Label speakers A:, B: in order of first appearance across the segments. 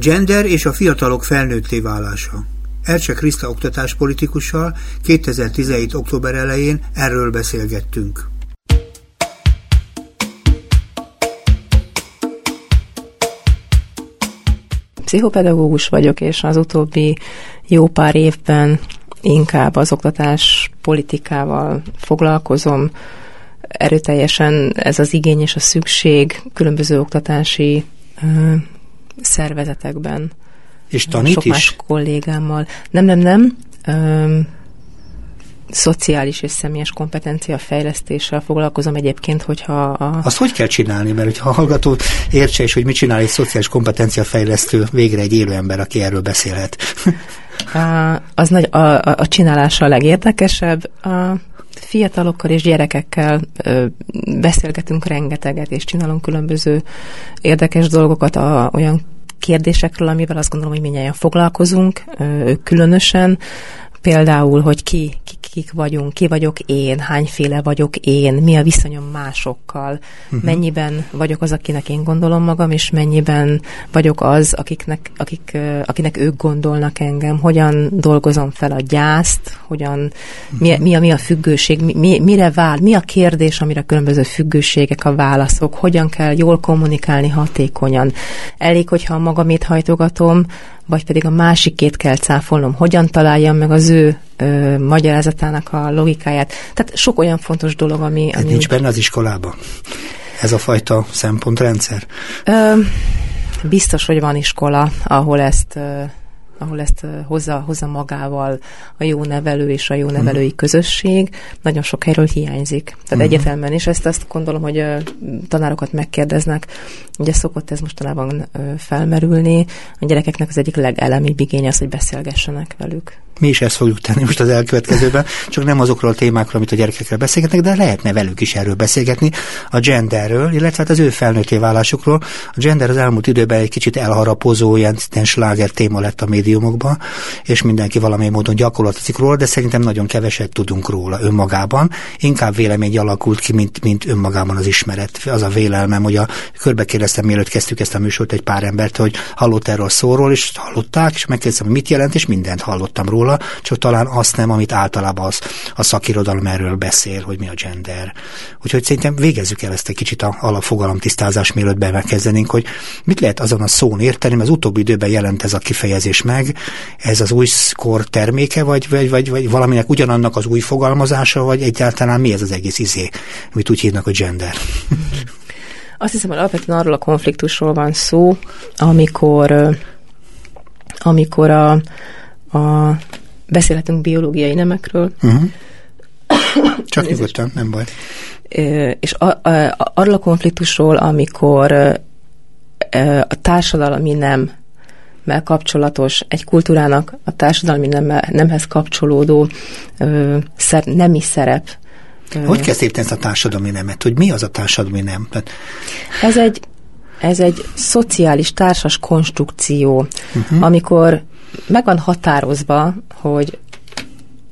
A: Gender és a fiatalok felnőtté válása. Ercse Kriszta oktatáspolitikussal 2017. október elején erről beszélgettünk.
B: Pszichopedagógus vagyok, és az utóbbi jó pár évben inkább az oktatás politikával foglalkozom. Erőteljesen ez az igény és a szükség különböző oktatási szervezetekben.
A: És tanít
B: Sok
A: is?
B: más kollégámmal. Nem, nem, nem. Ö, szociális és személyes kompetencia fejlesztéssel foglalkozom egyébként, hogyha a...
A: Azt hogy kell csinálni? Mert hogyha a hallgató értse is, hogy mit csinál egy szociális kompetencia fejlesztő, végre egy élő ember, aki erről beszélhet.
B: Az nagy, a, a, a csinálása a legérdekesebb. A fiatalokkal és gyerekekkel ö, beszélgetünk rengeteget, és csinálunk különböző érdekes dolgokat, a, olyan kérdésekről, amivel azt gondolom, hogy minnyáján foglalkozunk, ö, különösen. Például, hogy ki, ki, kik vagyunk, ki vagyok én, hányféle vagyok én, mi a viszonyom másokkal, uh-huh. mennyiben vagyok az, akinek én gondolom magam, és mennyiben vagyok az, akiknek, akik, akinek ők gondolnak engem, hogyan dolgozom fel a gyászt, hogyan, uh-huh. mi, mi, a, mi a függőség, mi, mi, mire vál, mi a kérdés, amire különböző függőségek a válaszok, hogyan kell jól kommunikálni hatékonyan. Elég, hogyha magamét hajtogatom, vagy pedig a másikét kell cáfolnom, hogyan találjam meg az ő ö, magyarázatának a logikáját. Tehát sok olyan fontos dolog, ami...
A: Ez
B: ami
A: nincs benne az iskolában? Ez a fajta szempontrendszer?
B: Ö, biztos, hogy van iskola, ahol ezt... Ö, ahol ezt hozza, hozza magával a jó nevelő és a jó nevelői uh-huh. közösség, nagyon sok helyről hiányzik. Tehát uh-huh. egyetemben is ezt azt gondolom, hogy uh, tanárokat megkérdeznek. Ugye szokott ez mostanában uh, felmerülni. A gyerekeknek az egyik legelemibb igény az, hogy beszélgessenek velük.
A: Mi is ezt fogjuk tenni most az elkövetkezőben, csak nem azokról a témákról, amit a gyerekekkel beszélgetnek, de lehetne velük is erről beszélgetni, a genderről, illetve hát az ő felnőtté válásukról. A gender az elmúlt időben egy kicsit elharapozó, ilyen sláger téma lett a médiumokban, és mindenki valamilyen módon gyakorlatizik róla, de szerintem nagyon keveset tudunk róla önmagában. Inkább vélemény alakult ki, mint, mint önmagában az ismeret. Az a vélelmem, hogy a körbe kérdeztem, mielőtt kezdtük ezt a műsort egy pár embert, hogy hallott erről szóról, és hallották, és megkérdeztem, hogy mit jelent, és mindent hallottam róla róla, csak talán azt nem, amit általában az, a szakirodalom erről beszél, hogy mi a gender. Úgyhogy szerintem végezzük el ezt egy kicsit a alapfogalom tisztázás, mielőtt megkezdenénk, hogy mit lehet azon a szón érteni, mert az utóbbi időben jelent ez a kifejezés meg, ez az új kor terméke, vagy, vagy, vagy, vagy valaminek ugyanannak az új fogalmazása, vagy egyáltalán mi ez az egész izé, amit úgy hívnak, a gender.
B: Azt hiszem, hogy alapvetően arról a konfliktusról van szó, amikor amikor a, a beszélhetünk biológiai nemekről. Uh-huh.
A: Csak nyugodtan, nem baj.
B: És a, a, arról a konfliktusról, amikor a társadalmi nem mel kapcsolatos, egy kultúrának a társadalmi nem, nemhez kapcsolódó ö, szer, nemi szerep.
A: Hogy kezd érteni ezt a társadalmi nemet? Hogy mi az a társadalmi nem?
B: Ez egy, ez egy szociális társas konstrukció, uh-huh. amikor meg van határozva, hogy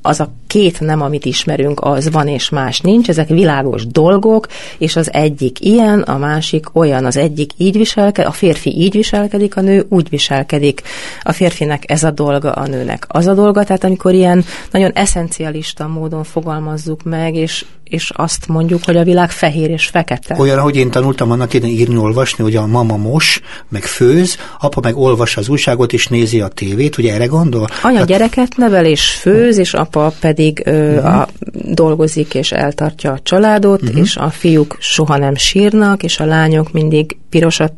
B: az a két nem, amit ismerünk, az van és más nincs, ezek világos dolgok, és az egyik ilyen, a másik olyan, az egyik így viselkedik, a férfi így viselkedik, a nő úgy viselkedik. A férfinek ez a dolga, a nőnek az a dolga, tehát amikor ilyen nagyon eszencialista módon fogalmazzuk meg, és és azt mondjuk, hogy a világ fehér és fekete.
A: Olyan, ahogy én tanultam annak én írni, olvasni, hogy a mama mos, meg főz, apa meg olvas az újságot és nézi a tévét, ugye erre gondol?
B: Anya hát... gyereket nevel és főz, és apa pedig ö, uh-huh. a, dolgozik és eltartja a családot, uh-huh. és a fiúk soha nem sírnak, és a lányok mindig pirosat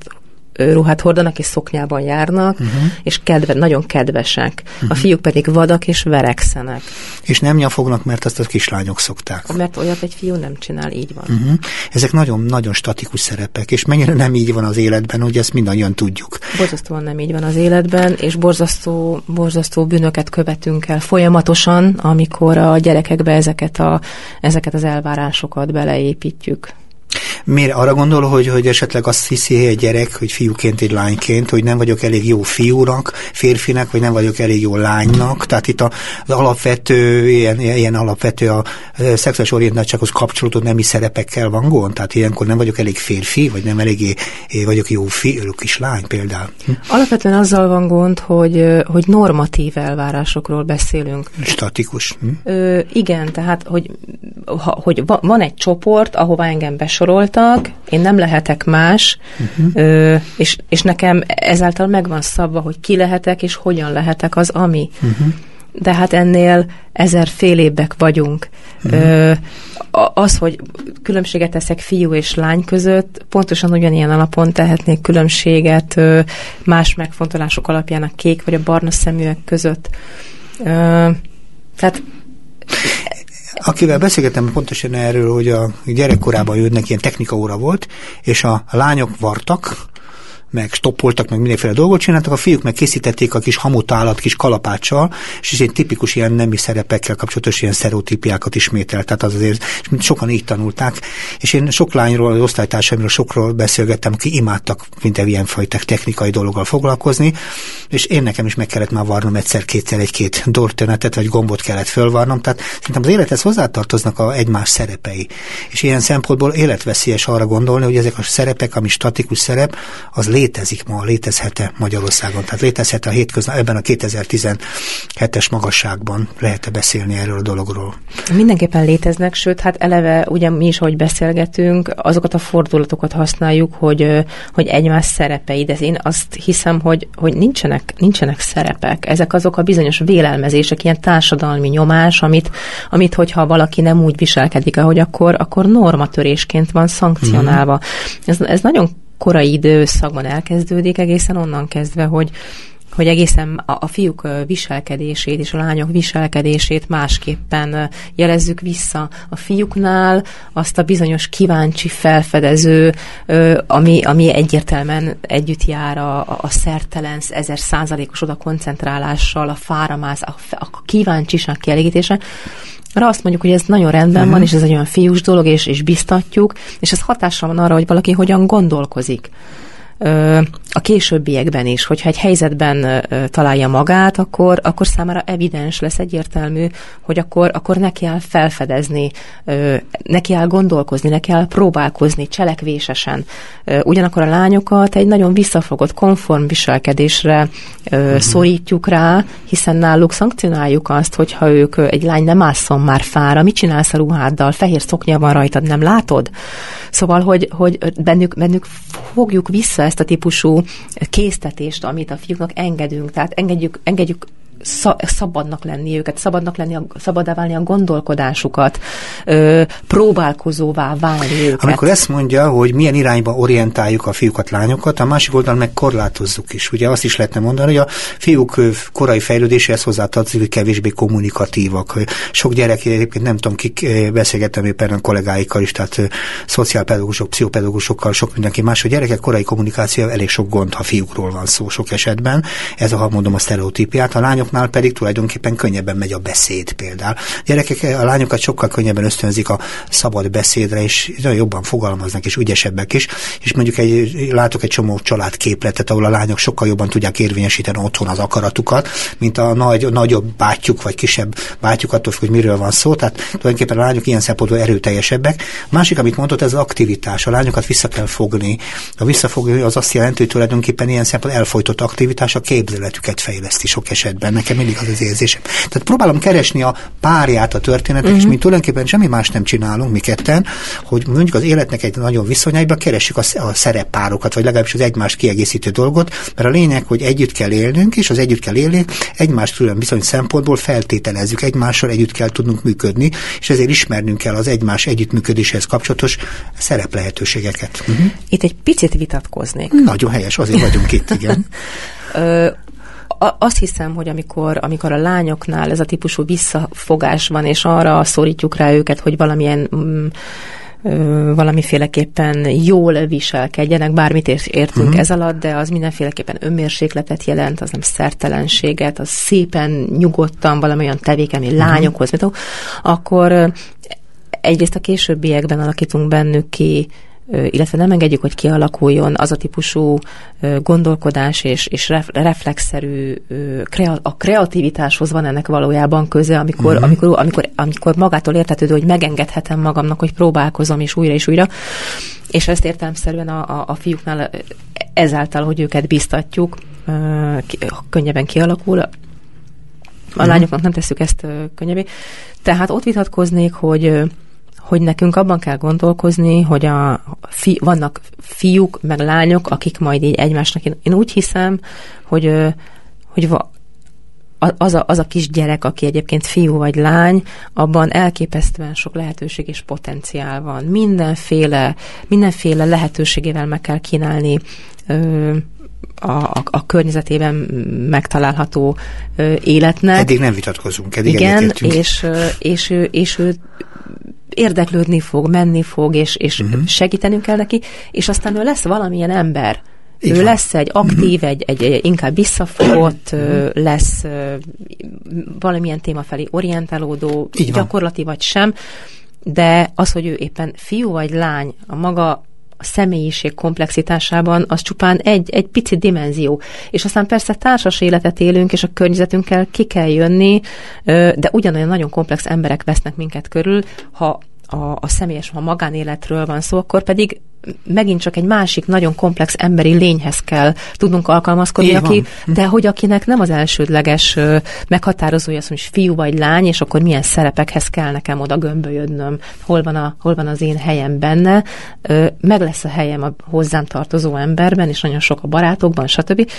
B: ruhát hordanak, és szoknyában járnak, uh-huh. és kedve, nagyon kedvesek. Uh-huh. A fiúk pedig vadak és verekszenek.
A: És nem nyafognak, mert azt a kislányok szokták.
B: Mert olyat egy fiú nem csinál, így van.
A: Uh-huh. Ezek nagyon-nagyon statikus szerepek, és mennyire nem így van az életben, hogy ezt mindannyian tudjuk.
B: Borzasztóan nem így van az életben, és borzasztó, borzasztó bűnöket követünk el folyamatosan, amikor a gyerekekbe ezeket, a, ezeket az elvárásokat beleépítjük.
A: Miért arra gondol, hogy, hogy esetleg azt hiszi egy gyerek, hogy fiúként, egy lányként, hogy nem vagyok elég jó fiúnak, férfinek, vagy nem vagyok elég jó lánynak. Tehát itt az alapvető, ilyen, ilyen alapvető a szexuális orientáltsághoz kapcsolódó nemi szerepekkel van gond. Tehát ilyenkor nem vagyok elég férfi, vagy nem elég vagyok jó fiú, kislány például. Hm?
B: Alapvetően azzal van gond, hogy, hogy normatív elvárásokról beszélünk.
A: Statikus. Hm?
B: Ö, igen, tehát, hogy, ha, hogy van egy csoport, ahova engem besoroltak, én nem lehetek más, uh-huh. ö, és, és nekem ezáltal megvan szabva, hogy ki lehetek, és hogyan lehetek az, ami. Uh-huh. De hát ennél ezer fél évek vagyunk. Uh-huh. Ö, az, hogy különbséget teszek fiú és lány között, pontosan ugyanilyen alapon tehetnék különbséget ö, más megfontolások alapján a kék vagy a barna szeműek között. Ö, tehát
A: Akivel beszélgettem pontosan erről, hogy a gyerekkorában jönnek ilyen technikaóra volt, és a lányok vartak, meg stoppoltak, meg mindenféle dolgot csináltak, a fiúk meg készítették a kis hamutálat kis kalapáccsal, és egy tipikus ilyen nemi szerepekkel kapcsolatos ilyen sztereotípiákat ismételt, tehát az azért, és sokan így tanulták, és én sok lányról, az osztálytársaimról sokról beszélgettem, aki imádtak minden ilyen fajta technikai dologgal foglalkozni, és én nekem is meg kellett már varnom egyszer-kétszer egy-két dortönetet, vagy gombot kellett fölvarnom, tehát szerintem az élethez hozzátartoznak a egymás szerepei. És ilyen szempontból életveszélyes arra gondolni, hogy ezek a szerepek, ami statikus szerep, az létezik ma, létezhet-e Magyarországon? Tehát létezhet a hétköznap, ebben a 2017-es magasságban lehet-e beszélni erről a dologról?
B: Mindenképpen léteznek, sőt, hát eleve ugye mi is, hogy beszélgetünk, azokat a fordulatokat használjuk, hogy, hogy egymás szerepei, de én azt hiszem, hogy, hogy nincsenek, nincsenek szerepek. Ezek azok a bizonyos vélelmezések, ilyen társadalmi nyomás, amit, amit hogyha valaki nem úgy viselkedik, ahogy akkor, akkor normatörésként van szankcionálva. Mm. Ez, ez nagyon korai időszakban elkezdődik, egészen onnan kezdve, hogy hogy egészen a, fiúk viselkedését és a lányok viselkedését másképpen jelezzük vissza. A fiúknál azt a bizonyos kíváncsi, felfedező, ami, ami egyértelműen együtt jár a, a szertelen, ezer százalékos oda koncentrálással, a fáramász, a, a kíváncsiság kielégítése, arra azt mondjuk, hogy ez nagyon rendben uh-huh. van, mhm. és ez egy olyan fiús dolog, és, és biztatjuk, és ez hatással van arra, hogy valaki hogyan gondolkozik a későbbiekben is, hogyha egy helyzetben találja magát, akkor, akkor számára evidens lesz egyértelmű, hogy akkor, akkor neki áll felfedezni, neki áll gondolkozni, neki áll próbálkozni cselekvésesen. Ugyanakkor a lányokat egy nagyon visszafogott, konform viselkedésre uh-huh. szorítjuk rá, hiszen náluk szankcionáljuk azt, hogyha ők egy lány nem ásszon már fára, mit csinálsz a ruháddal, fehér szoknya van rajtad, nem látod? Szóval, hogy, hogy bennük, bennük fogjuk vissza ezt a típusú késztetést, amit a fiúknak engedünk, tehát engedjük, engedjük szabadnak lenni őket, szabadnak lenni, a, szabadá válni a gondolkodásukat, próbálkozóvá válni őket.
A: Amikor ezt mondja, hogy milyen irányba orientáljuk a fiúkat, lányokat, a másik oldalon meg korlátozzuk is. Ugye azt is lehetne mondani, hogy a fiúk korai fejlődéséhez hozzátartozik, hogy kevésbé kommunikatívak. Sok gyerek, egyébként nem tudom, kik beszélgettem éppen a kollégáikkal is, tehát szociálpedagógusok, pszichopedagógusokkal, sok mindenki más, hogy gyerekek korai kommunikáció elég sok gond, ha fiúkról van szó sok esetben. Ez ha mondom, a sztereotípiát. A lányok lányoknál pedig tulajdonképpen könnyebben megy a beszéd például. A gyerekek, a lányokat sokkal könnyebben ösztönzik a szabad beszédre, és nagyon jobban fogalmaznak, és ügyesebbek is. És mondjuk egy, látok egy csomó családképletet, ahol a lányok sokkal jobban tudják érvényesíteni otthon az akaratukat, mint a nagy, nagyobb bátyjuk, vagy kisebb bátyjuk, attól függ, hogy miről van szó. Tehát tulajdonképpen a lányok ilyen szempontból erőteljesebbek. Másik, amit mondott, ez az aktivitás. A lányokat vissza kell fogni. A visszafogni az azt jelenti, hogy tulajdonképpen ilyen szempontból elfolytott aktivitás a képzeletüket fejleszti sok esetben nekem mindig az az érzésem. Tehát próbálom keresni a párját a történetek, uh-huh. és mhm. mi tulajdonképpen semmi más nem csinálunk, mi ketten, hogy mondjuk az életnek egy nagyon viszonyaiban keressük a, a szereppárokat, vagy legalábbis az egymást kiegészítő dolgot, mert a lényeg, hogy együtt kell élnünk, és az együtt kell élni, egymást külön viszony szempontból feltételezzük, egymással együtt kell tudnunk működni, és ezért ismernünk kell az egymás együttműködéshez kapcsolatos szereplehetőségeket. Uh-huh.
B: Itt egy picit vitatkoznék.
A: Nagyon helyes, azért vagyunk itt, igen.
B: azt hiszem, hogy amikor, amikor a lányoknál ez a típusú visszafogás van, és arra szorítjuk rá őket, hogy valamilyen mm, valamiféleképpen jól viselkedjenek, bármit értünk uh-huh. ez alatt, de az mindenféleképpen önmérsékletet jelent, az nem szertelenséget, az szépen, nyugodtan valamilyen tevékeny, uh-huh. lányokhoz, mit, akkor egyrészt a későbbiekben alakítunk bennük ki illetve nem engedjük, hogy kialakuljon az a típusú gondolkodás és, és reflexzerű, a kreativitáshoz van ennek valójában köze, amikor, uh-huh. amikor, amikor, amikor magától értetődő, hogy megengedhetem magamnak, hogy próbálkozom és újra és újra, és ezt értelemszerűen a, a, a fiúknál ezáltal, hogy őket biztatjuk, könnyebben kialakul, a uh-huh. lányoknak nem tesszük ezt könnyebbé. Tehát ott vitatkoznék, hogy hogy nekünk abban kell gondolkozni, hogy a fi, vannak fiúk, meg lányok, akik majd így egymásnak, én, úgy hiszem, hogy, hogy az a, az a kis gyerek, aki egyébként fiú vagy lány, abban elképesztően sok lehetőség és potenciál van. Mindenféle, mindenféle lehetőségével meg kell kínálni ö, a, a, a környezetében megtalálható ö, életnek.
A: Eddig nem vitatkozunk, eddig
B: Igen, és, és, és, ő, és ő érdeklődni fog, menni fog, és, és uh-huh. segítenünk kell neki, és aztán ő lesz valamilyen ember. Így ő van. lesz egy aktív, uh-huh. egy, egy, egy inkább visszafogott, uh-huh. lesz valamilyen téma felé orientálódó, gyakorlati vagy sem, de az, hogy ő éppen fiú vagy lány, a maga a személyiség komplexitásában az csupán egy, egy pici dimenzió. És aztán persze társas életet élünk, és a környezetünkkel ki kell jönni, de ugyanolyan nagyon komplex emberek vesznek minket körül, ha a, a személyes, ha magánéletről van szó, akkor pedig megint csak egy másik nagyon komplex emberi lényhez kell tudnunk alkalmazkodni, aki, de hogy akinek nem az elsődleges meghatározója az, hogy fiú vagy lány, és akkor milyen szerepekhez kell nekem oda gömbölyödnöm, hol van, a, hol van az én helyem benne, meg lesz a helyem a hozzám tartozó emberben, és nagyon sok a barátokban, stb.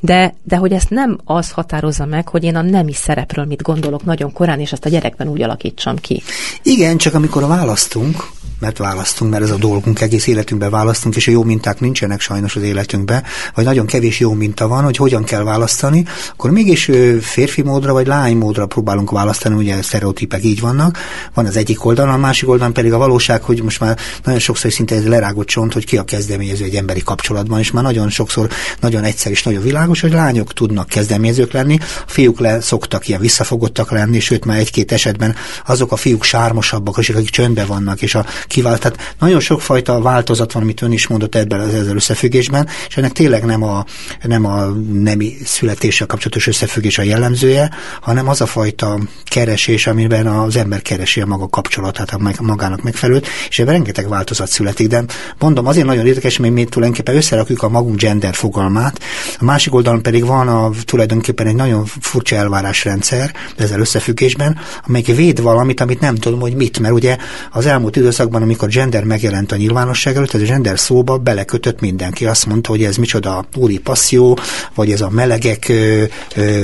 B: De, de hogy ezt nem az határozza meg, hogy én a nemi szerepről mit gondolok nagyon korán, és ezt a gyerekben úgy alakítsam ki.
A: Igen, csak amikor választunk, mert választunk, mert ez a dolgunk, egész életünkben választunk, és a jó minták nincsenek sajnos az életünkben, vagy nagyon kevés jó minta van, hogy hogyan kell választani, akkor mégis férfi módra vagy lány módra próbálunk választani, ugye sztereotípek így vannak. Van az egyik oldalon, a másik oldalon pedig a valóság, hogy most már nagyon sokszor szinte ez lerágott csont, hogy ki a kezdeményező egy emberi kapcsolatban, és már nagyon sokszor nagyon egyszer és nagyon világos, hogy lányok tudnak kezdeményezők lenni, a fiúk le szoktak ilyen visszafogottak lenni, sőt már egy-két esetben azok a fiúk sármosabbak, akik csöndben vannak, és a kivált. Tehát nagyon sokfajta változat van, amit ön is mondott ebben az ezzel összefüggésben, és ennek tényleg nem a, nem a nemi születéssel kapcsolatos összefüggés a jellemzője, hanem az a fajta keresés, amiben az ember keresi a maga kapcsolatát, a magának megfelelőt, és ebben rengeteg változat születik. De mondom, azért nagyon érdekes, mert mi tulajdonképpen összerakjuk a magunk gender fogalmát, a másik oldalon pedig van a, tulajdonképpen egy nagyon furcsa elvárásrendszer ezzel összefüggésben, amelyik véd valamit, amit nem tudom, hogy mit, mert ugye az elmúlt időszakban korban, amikor gender megjelent a nyilvánosság előtt, ez a gender szóba belekötött mindenki. Azt mondta, hogy ez micsoda úri passzió, vagy ez a melegek,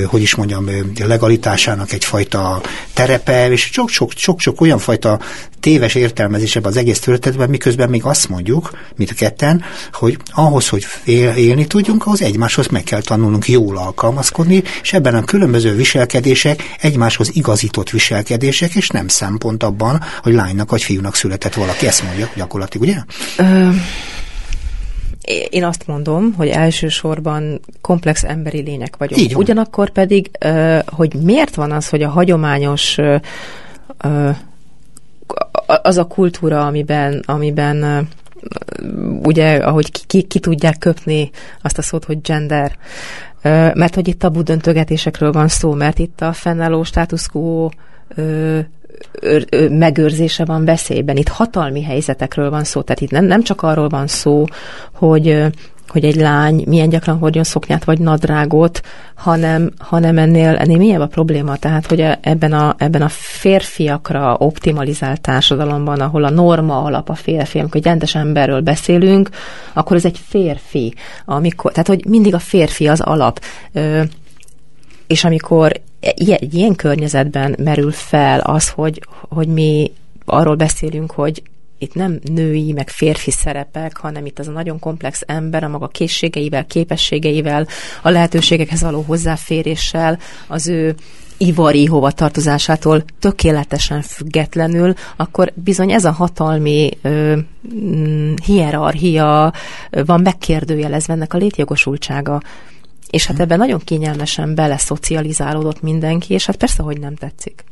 A: hogy is mondjam, legalitásának egyfajta terepe, és sok-sok olyan fajta téves értelmezés ebben az egész történetben, miközben még azt mondjuk, mint a ketten, hogy ahhoz, hogy él, élni tudjunk, ahhoz egymáshoz meg kell tanulnunk jól alkalmazkodni, és ebben a különböző viselkedések egymáshoz igazított viselkedések, és nem szempont abban, hogy lánynak vagy fiúnak született valaki. Ezt mondja gyakorlatilag, ugye? Ö...
B: Én azt mondom, hogy elsősorban komplex emberi lények vagyunk. Így van. Ugyanakkor pedig, hogy miért van az, hogy a hagyományos az a kultúra, amiben, amiben ugye, ahogy ki, ki, ki tudják köpni azt a szót, hogy gender, mert hogy itt tabu döntögetésekről van szó, mert itt a fennálló status quo megőrzése van veszélyben. Itt hatalmi helyzetekről van szó, tehát itt nem, nem csak arról van szó, hogy hogy egy lány milyen gyakran hordjon szoknyát vagy nadrágot, hanem, hanem ennél, ennél mélyebb a probléma. Tehát, hogy ebben a, ebben a férfiakra optimalizált társadalomban, ahol a norma alap a férfi, amikor egy rendes emberről beszélünk, akkor ez egy férfi. Amikor, tehát, hogy mindig a férfi az alap. Ö, és amikor egy ilyen környezetben merül fel az, hogy, hogy mi arról beszélünk, hogy itt nem női, meg férfi szerepek, hanem itt az a nagyon komplex ember a maga készségeivel, képességeivel, a lehetőségekhez való hozzáféréssel, az ő ivari hovatartozásától tökéletesen függetlenül, akkor bizony ez a hatalmi ö, mm, hierarchia van megkérdőjelezve ennek a létjogosultsága. És hát ebben nagyon kényelmesen beleszocializálódott mindenki, és hát persze, hogy nem tetszik.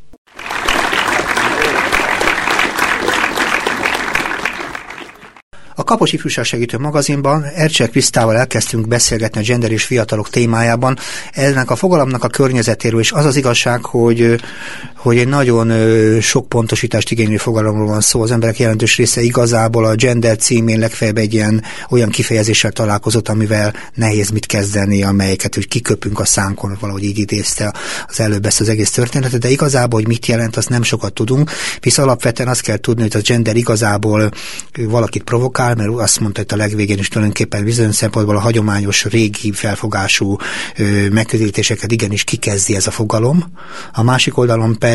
A: A Kapos Ifjúság Segítő magazinban Ercsel Krisztával elkezdtünk beszélgetni a gender és fiatalok témájában. Ennek a fogalomnak a környezetéről is az az igazság, hogy, hogy egy nagyon sok pontosítást igénylő fogalomról van szó. Az emberek jelentős része igazából a gender címén legfeljebb egy ilyen olyan kifejezéssel találkozott, amivel nehéz mit kezdeni, amelyeket hogy kiköpünk a szánkon, valahogy így idézte az előbb ezt az egész történetet, de igazából, hogy mit jelent, azt nem sokat tudunk, visz alapvetően azt kell tudni, hogy a gender igazából valakit provokál, mert azt mondta hogy a legvégén is tulajdonképpen bizonyos szempontból a hagyományos régi felfogású megközelítéseket igenis kikezdi ez a fogalom. A másik oldalon pedig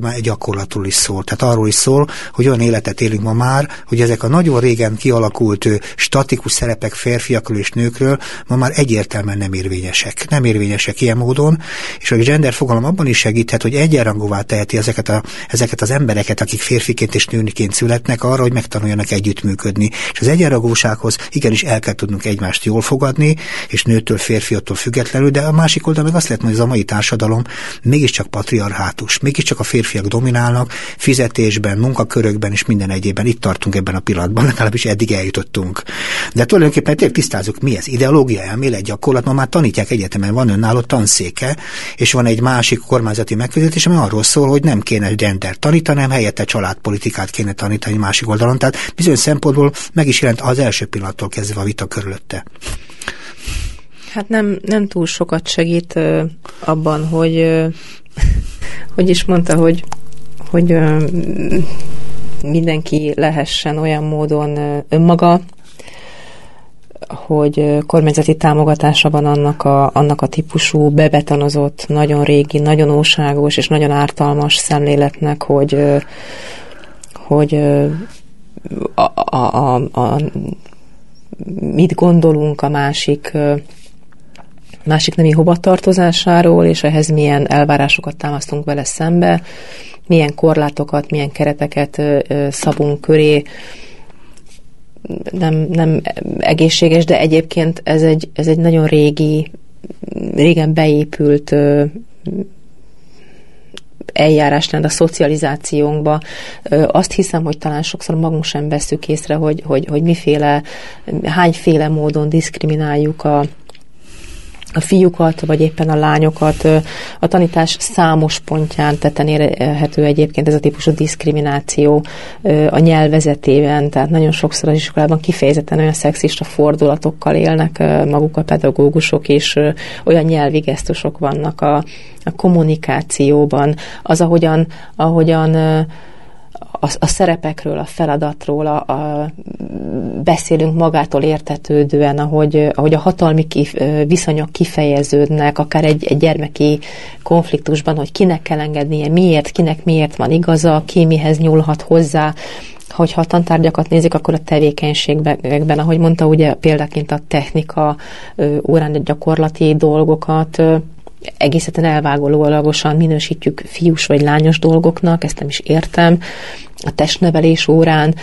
A: már gyakorlatul is szól. Tehát arról is szól, hogy olyan életet élünk ma már, hogy ezek a nagyon régen kialakult statikus szerepek férfiakról és nőkről ma már egyértelműen nem érvényesek. Nem érvényesek ilyen módon, és a gender fogalom abban is segíthet, hogy egyenrangúvá teheti ezeket, a, ezeket az embereket, akik férfiként és nőniként születnek arra, hogy megtanuljanak együttműködni. És az egyenragúsághoz igenis el kell tudnunk egymást jól fogadni, és nőtől, férfiattól függetlenül, de a másik oldal meg azt lehet mondani, hogy ez a mai társadalom mégiscsak patriarhátus, mégiscsak a férfiak dominálnak fizetésben, munkakörökben és minden egyében. Itt tartunk ebben a pillanatban, legalábbis eddig eljutottunk. De tulajdonképpen tényleg tisztázunk, mi ez? Ideológia, elmélet, gyakorlat, ma már tanítják egyetemen, van önálló tanszéke, és van egy másik kormányzati megközelítés, ami arról szól, hogy nem kéne gender tanítani, hanem helyette családpolitikát kéne tanítani másik oldalon. Tehát bizonyos szempontból meg is jelent az első pillanattól kezdve a vita körülötte.
B: Hát nem, nem túl sokat segít ö, abban, hogy ö, hogy is mondta, hogy, hogy ö, mindenki lehessen olyan módon önmaga, hogy kormányzati támogatása van annak a, annak a típusú bebetonozott, nagyon régi, nagyon óságos és nagyon ártalmas szemléletnek, hogy, hogy a, a, a, a, mit gondolunk a másik másik nemi hovatartozásáról, és ehhez milyen elvárásokat támasztunk vele szembe, milyen korlátokat, milyen kereteket szabunk köré, nem, nem egészséges, de egyébként ez egy, ez egy nagyon régi, régen beépült eljárásrend a szocializációnkba. Azt hiszem, hogy talán sokszor magunk sem veszük észre, hogy, hogy, hogy miféle, hányféle módon diszkrimináljuk a, a fiúkat, vagy éppen a lányokat a tanítás számos pontján tetten érhető egyébként ez a típusú diszkrimináció a nyelvezetében, tehát nagyon sokszor az iskolában kifejezetten olyan szexista fordulatokkal élnek maguk a pedagógusok, és olyan nyelvi gesztusok vannak a, a kommunikációban, az ahogyan, ahogyan a, a szerepekről, a feladatról, a, a, beszélünk magától értetődően, ahogy, ahogy a hatalmi kif, viszonyok kifejeződnek, akár egy, egy gyermeki konfliktusban, hogy kinek kell engednie, miért, kinek miért van igaza, ki mihez nyúlhat hozzá, hogyha a tantárgyakat nézik, akkor a tevékenységben, ahogy mondta, ugye példaként a technika órán gyakorlati dolgokat, egészen elvágólagosan minősítjük fiús vagy lányos dolgoknak, ezt nem is értem. A testnevelés órán,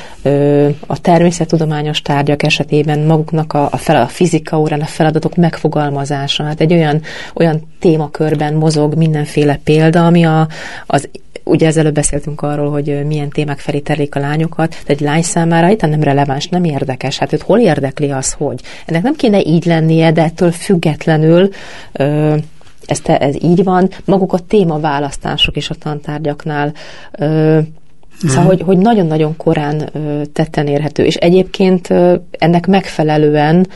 B: a természettudományos tárgyak esetében maguknak a, a, fel, a fizika órán a feladatok megfogalmazása. Hát egy olyan, olyan témakörben mozog mindenféle példa, ami a, az ugye ezelőtt beszéltünk arról, hogy milyen témák felé terlik a lányokat, de egy lány számára itt nem releváns, nem érdekes. Hát őt hol érdekli az, hogy? Ennek nem kéne így lennie, de ettől függetlenül ö, ez, te, ez így van. Maguk a témaválasztások is a tantárgyaknál ö, Szóval, hogy, hogy nagyon-nagyon korán tetten érhető. És egyébként ennek megfelelően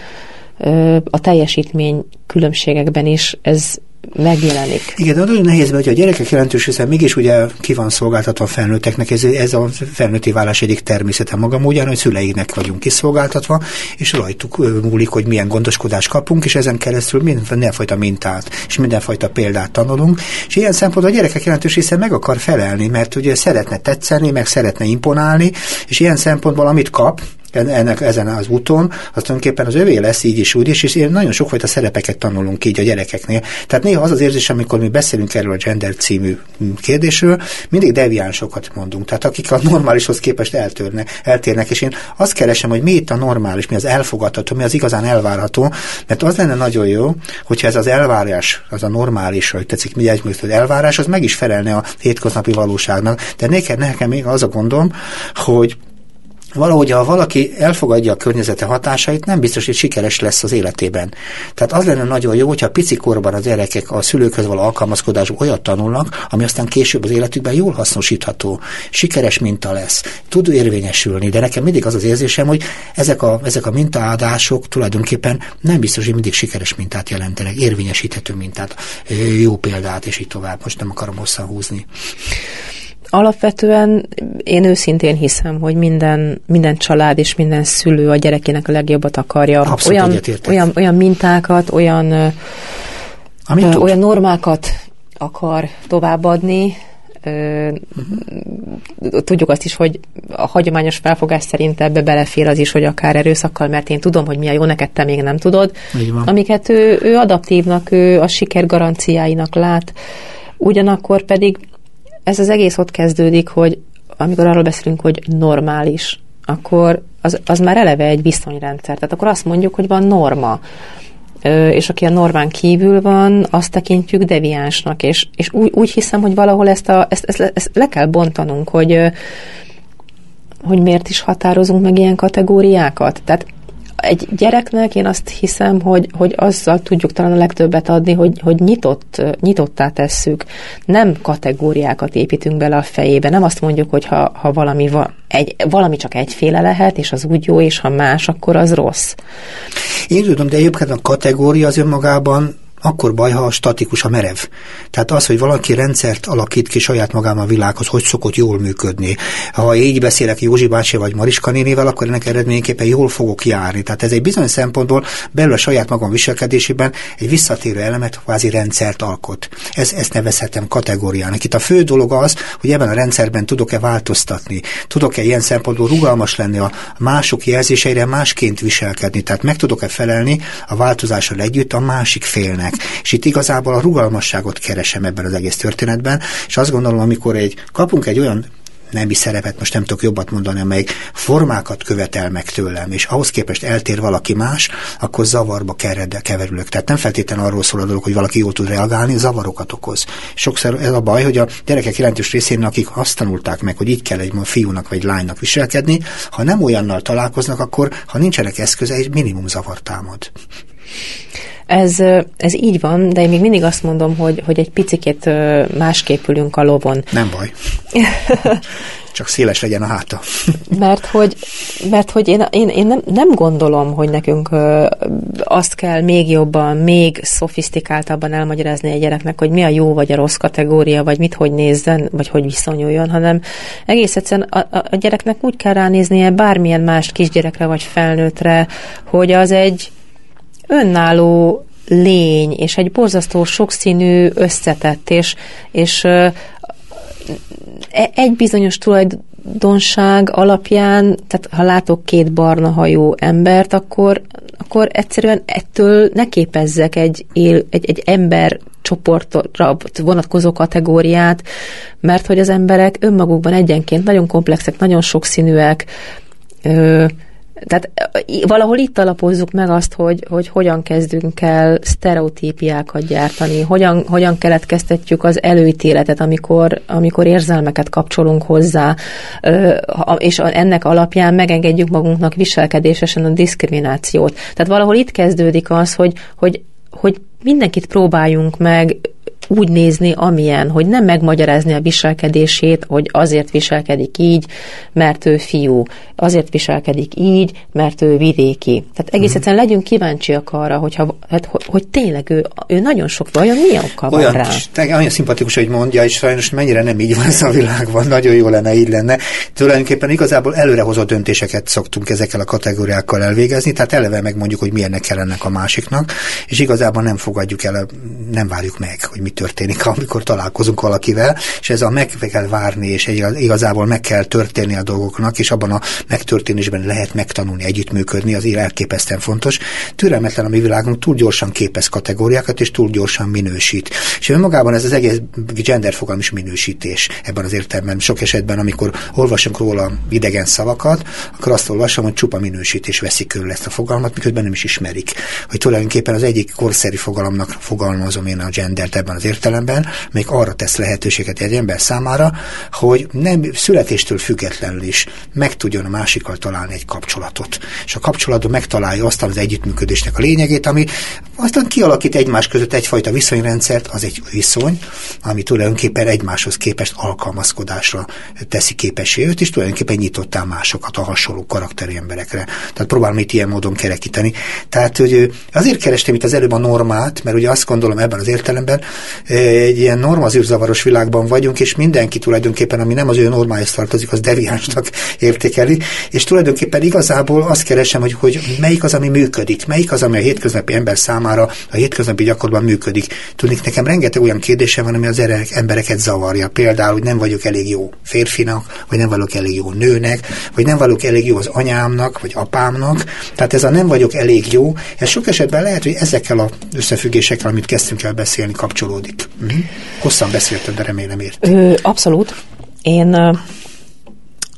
B: a teljesítmény különbségekben is ez megjelenik.
A: Igen, de nagyon nehéz, hogy a gyerekek jelentős része mégis ugye ki van szolgáltatva a felnőtteknek, ez, ez a felnőtti válás egyik természete maga módján, hogy szüleiknek vagyunk kiszolgáltatva, és rajtuk múlik, hogy milyen gondoskodást kapunk, és ezen keresztül mindenfajta mintát, és mindenfajta példát tanulunk, és ilyen szempontból a gyerekek jelentős része meg akar felelni, mert ugye szeretne tetszeni, meg szeretne imponálni, és ilyen szempontból amit kap, ennek, ezen az úton, az tulajdonképpen az övé lesz így is, úgy is, és nagyon sokfajta szerepeket tanulunk így a gyerekeknél. Tehát néha az az érzés, amikor mi beszélünk erről a gender című kérdésről, mindig deviánsokat mondunk, tehát akik a normálishoz képest eltörnek, eltérnek, és én azt keresem, hogy mi itt a normális, mi az elfogadható, mi az igazán elvárható, mert az lenne nagyon jó, hogyha ez az elvárás, az a normális, hogy tetszik, mi egy elvárás, az meg is felelne a hétköznapi valóságnak. De nekem, nekem még az a gondom, hogy valahogy ha valaki elfogadja a környezete hatásait, nem biztos, hogy sikeres lesz az életében. Tehát az lenne nagyon jó, hogyha pici korban az gyerekek a szülőkhöz való alkalmazkodás olyat tanulnak, ami aztán később az életükben jól hasznosítható, sikeres minta lesz, tud érvényesülni, de nekem mindig az az érzésem, hogy ezek a, ezek a mintaadások tulajdonképpen nem biztos, hogy mindig sikeres mintát jelentenek, érvényesíthető mintát, jó példát, és így tovább. Most nem akarom hosszan húzni.
B: Alapvetően én őszintén hiszem, hogy minden, minden család és minden szülő a gyerekének a legjobbat akarja.
A: Abszolút
B: olyan, olyan, olyan mintákat, olyan, Amit ö, olyan normákat akar továbbadni, Uh-huh. Tudjuk azt is, hogy a hagyományos felfogás szerint ebbe belefér az is, hogy akár erőszakkal, mert én tudom, hogy mi a jó, neked te még nem tudod. Amiket ő, ő adaptívnak, ő a siker garanciáinak lát, ugyanakkor pedig ez az egész ott kezdődik, hogy amikor arról beszélünk, hogy normális, akkor az, az már eleve egy viszonyrendszer. Tehát akkor azt mondjuk, hogy van norma és aki a normán kívül van, azt tekintjük deviánsnak, és, és úgy, úgy hiszem, hogy valahol ezt, a, ezt, ezt, ezt le kell bontanunk, hogy, hogy miért is határozunk meg ilyen kategóriákat. Tehát egy gyereknek én azt hiszem, hogy, hogy azzal tudjuk talán a legtöbbet adni, hogy, hogy nyitott, nyitottá tesszük. Nem kategóriákat építünk bele a fejébe, nem azt mondjuk, hogy ha, ha valami, va, egy, valami csak egyféle lehet, és az úgy jó, és ha más, akkor az rossz.
A: Én tudom, de egyébként a kategória az önmagában akkor baj, ha statikus, a merev. Tehát az, hogy valaki rendszert alakít ki saját magában a világhoz, hogy szokott jól működni. Ha így beszélek Józsi bácsi vagy Mariska nénével, akkor ennek eredményképpen jól fogok járni. Tehát ez egy bizonyos szempontból belül a saját magam viselkedésében egy visszatérő elemet, kvázi rendszert alkot. Ez, ezt nevezhetem kategóriának. Itt a fő dolog az, hogy ebben a rendszerben tudok-e változtatni, tudok-e ilyen szempontból rugalmas lenni a mások jelzéseire, másként viselkedni. Tehát meg tudok-e felelni a változással együtt a másik félnek. És itt igazából a rugalmasságot keresem ebben az egész történetben, és azt gondolom, amikor egy, kapunk egy olyan nemi szerepet, most nem tudok jobbat mondani, amelyik formákat követel meg tőlem, és ahhoz képest eltér valaki más, akkor zavarba kered, keverülök. Tehát nem feltétlenül arról szól a dolog, hogy valaki jól tud reagálni, zavarokat okoz. Sokszor ez a baj, hogy a gyerekek jelentős részén, akik azt tanulták meg, hogy így kell egy fiúnak vagy lánynak viselkedni, ha nem olyannal találkoznak, akkor ha nincsenek eszköze, egy minimum zavar támad.
B: Ez, ez így van, de én még mindig azt mondom, hogy, hogy egy picikét másképp ülünk a lovon.
A: Nem baj. Csak széles legyen a háta.
B: mert hogy, mert hogy én, én, én nem, nem gondolom, hogy nekünk azt kell még jobban, még szofisztikáltabban elmagyarázni egy gyereknek, hogy mi a jó vagy a rossz kategória, vagy mit hogy nézzen, vagy hogy viszonyuljon, hanem egész egyszerűen a, a, a gyereknek úgy kell ránéznie bármilyen más kisgyerekre vagy felnőttre, hogy az egy önálló lény, és egy borzasztó sokszínű, összetett, és, és e, egy bizonyos tulajdonság alapján, tehát ha látok két barna hajú embert, akkor, akkor egyszerűen ettől ne képezzek egy, él, egy, egy ember csoportra vonatkozó kategóriát, mert hogy az emberek önmagukban egyenként nagyon komplexek, nagyon sokszínűek, tehát valahol itt alapozzuk meg azt, hogy, hogy hogyan kezdünk el sztereotípiákat gyártani, hogyan, hogyan keletkeztetjük az előítéletet, amikor, amikor érzelmeket kapcsolunk hozzá, és ennek alapján megengedjük magunknak viselkedésesen a diszkriminációt. Tehát valahol itt kezdődik az, hogy, hogy, hogy mindenkit próbáljunk meg úgy nézni, amilyen, hogy nem megmagyarázni a viselkedését, hogy azért viselkedik így, mert ő fiú, azért viselkedik így, mert ő vidéki. Tehát egész mm. egyszerűen legyünk kíváncsiak arra, hogyha, hát, hogy, tényleg ő, ő nagyon sok vajon milyen oka
A: olyan,
B: van rá.
A: Te, olyan szimpatikus, hogy mondja, és sajnos mennyire nem így van ez a világban, nagyon jó lenne, így lenne. Tulajdonképpen igazából előrehozott döntéseket szoktunk ezekkel a kategóriákkal elvégezni, tehát eleve megmondjuk, hogy milyennek kell ennek a másiknak, és igazából nem fogadjuk el, nem várjuk meg, hogy mit történik, amikor találkozunk valakivel, és ez a meg kell várni, és igazából meg kell történni a dolgoknak, és abban a megtörténésben lehet megtanulni, együttműködni, az elképesztően fontos. Türelmetlen a mi világunk, túl gyorsan képez kategóriákat, és túl gyorsan minősít. És önmagában ez az egész gender fogalom is minősítés ebben az értelemben. Sok esetben, amikor olvasunk róla idegen szavakat, akkor azt olvasom, hogy csupa minősítés veszik körül ezt a fogalmat, miközben nem is ismerik. Hogy tulajdonképpen az egyik korszeri fogalomnak fogalmazom én a gendert ebben az értelemben, még arra tesz lehetőséget egy ember számára, hogy nem születéstől függetlenül is meg tudjon a másikkal találni egy kapcsolatot. És a kapcsolatban megtalálja azt az együttműködésnek a lényegét, ami aztán kialakít egymás között egyfajta viszonyrendszert, az egy viszony, ami tulajdonképpen egymáshoz képest alkalmazkodásra teszi képessé őt, és tulajdonképpen nyitottá másokat a hasonló karakterű emberekre. Tehát próbálom itt ilyen módon kerekíteni. Tehát hogy azért kerestem itt az előbb a normát, mert ugye azt gondolom ebben az értelemben egy ilyen normazűrzavaros világban vagyunk, és mindenki tulajdonképpen, ami nem az ő normájához tartozik, az deviánsnak értékeli, és tulajdonképpen igazából azt keresem, hogy, hogy melyik az, ami működik, melyik az, ami a hétköznapi ember számára a hétköznapi gyakorlatban működik. Tudnik, nekem rengeteg olyan kérdése van, ami az embereket zavarja. Például, hogy nem vagyok elég jó férfinak, vagy nem vagyok elég jó nőnek, vagy nem vagyok elég jó az anyámnak, vagy apámnak. Tehát ez a nem vagyok elég jó, ez sok esetben lehet, hogy ezekkel a összefüggésekkel, amit kezdtünk el beszélni, kapcsolódik. Uh-huh. Hosszan beszéltem, de remélem ért.
B: abszolút. Én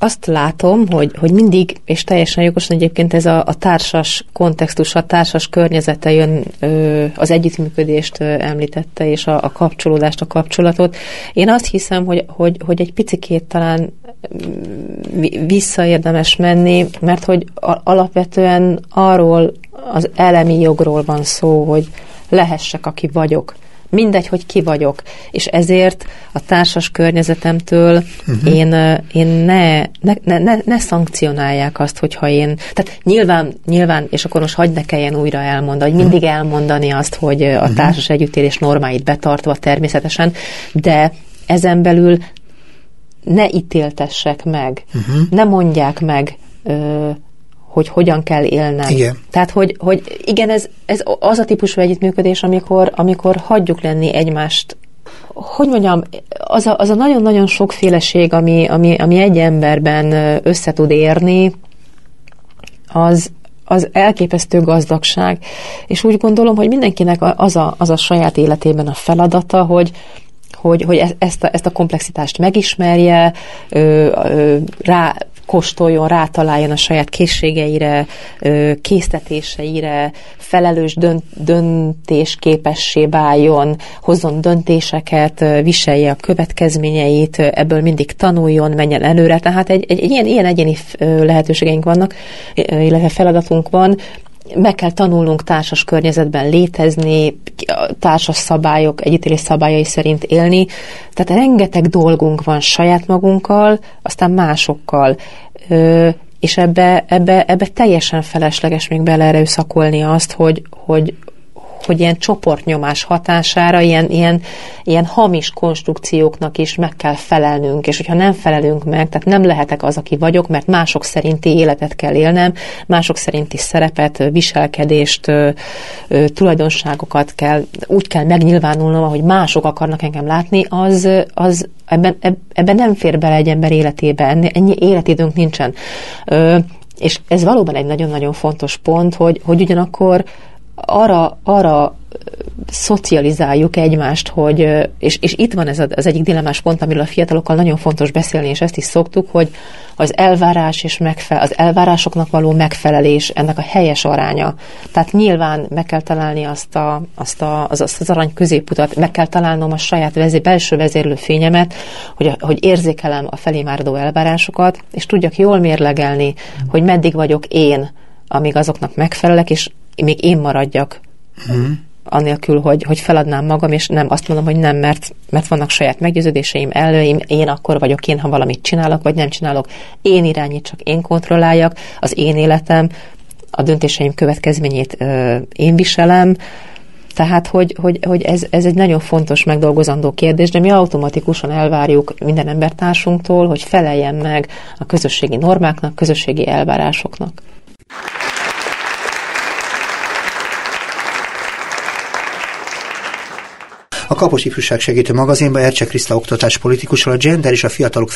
B: azt látom, hogy, hogy mindig, és teljesen jogosan egyébként ez a, a társas kontextus, a társas környezete jön, ö, az együttműködést ö, említette, és a, a kapcsolódást, a kapcsolatot. Én azt hiszem, hogy, hogy, hogy egy picikét talán visszaérdemes menni, mert hogy alapvetően arról az elemi jogról van szó, hogy lehessek, aki vagyok mindegy, hogy ki vagyok. És ezért a társas környezetemtől uh-huh. én, én ne, ne, ne, ne szankcionálják azt, hogyha én, tehát nyilván, nyilván, és akkor most hagyd ne kelljen újra elmondani, hogy mindig elmondani azt, hogy a uh-huh. társas együttélés normáit betartva természetesen, de ezen belül ne ítéltessek meg, uh-huh. ne mondják meg, ö, hogy hogyan kell élnem.
A: Igen.
B: Tehát, hogy, hogy igen, ez, ez az a típusú együttműködés, amikor, amikor hagyjuk lenni egymást hogy mondjam, az a, az a nagyon-nagyon sokféleség, ami, ami, ami egy emberben össze tud érni, az, az elképesztő gazdagság. És úgy gondolom, hogy mindenkinek az a, az a saját életében a feladata, hogy, hogy, hogy e-, ezt, a, ezt a komplexitást megismerje, ö, ö, rá kóstoljon, rátaláljon a saját készségeire, késztetéseire, felelős dönt, döntésképessé váljon, hozzon döntéseket, viselje a következményeit, ebből mindig tanuljon, menjen előre. Tehát egy, egy, egy ilyen, ilyen egyéni lehetőségeink vannak, illetve feladatunk van, meg kell tanulnunk társas környezetben létezni, társas szabályok, együttélés szabályai szerint élni. Tehát rengeteg dolgunk van saját magunkkal, aztán másokkal. És ebbe, ebbe, ebbe teljesen felesleges még beleerőszakolni azt, hogy, hogy, hogy ilyen csoportnyomás hatására ilyen, ilyen, ilyen hamis konstrukcióknak is meg kell felelnünk, és hogyha nem felelünk meg, tehát nem lehetek az, aki vagyok, mert mások szerinti életet kell élnem, mások szerinti szerepet, viselkedést, tulajdonságokat kell, úgy kell megnyilvánulnom, ahogy mások akarnak engem látni, az, az ebben, ebben nem fér bele egy ember életébe, ennyi életidőnk nincsen. És ez valóban egy nagyon-nagyon fontos pont, hogy, hogy ugyanakkor arra, arra szocializáljuk egymást, hogy, és, és itt van ez az egyik dilemás pont, amiről a fiatalokkal nagyon fontos beszélni, és ezt is szoktuk, hogy az elvárás és megfe- az elvárásoknak való megfelelés ennek a helyes aránya. Tehát nyilván meg kell találni azt, a, azt, a, az, azt az arany középutat, meg kell találnom a saját vezé, belső vezérlő fényemet, hogy, hogy érzékelem a felé máradó elvárásokat, és tudjak jól mérlegelni, hogy meddig vagyok én, amíg azoknak megfelelek, és még én maradjak. Mm. Anélkül, hogy, hogy feladnám magam, és nem azt mondom, hogy nem, mert, mert vannak saját meggyőződéseim, előim, én akkor vagyok én, ha valamit csinálok, vagy nem csinálok. Én irányítsak, én kontrolláljak, az én életem, a döntéseim következményét ö, én viselem, tehát, hogy, hogy, hogy ez, ez egy nagyon fontos megdolgozandó kérdés, de mi automatikusan elvárjuk minden embertársunktól, hogy feleljen meg a közösségi normáknak, közösségi elvárásoknak.
A: A Kapos Ifjúság Segítő magazinban Ercse Kriszta oktatás a gender és a fiatalok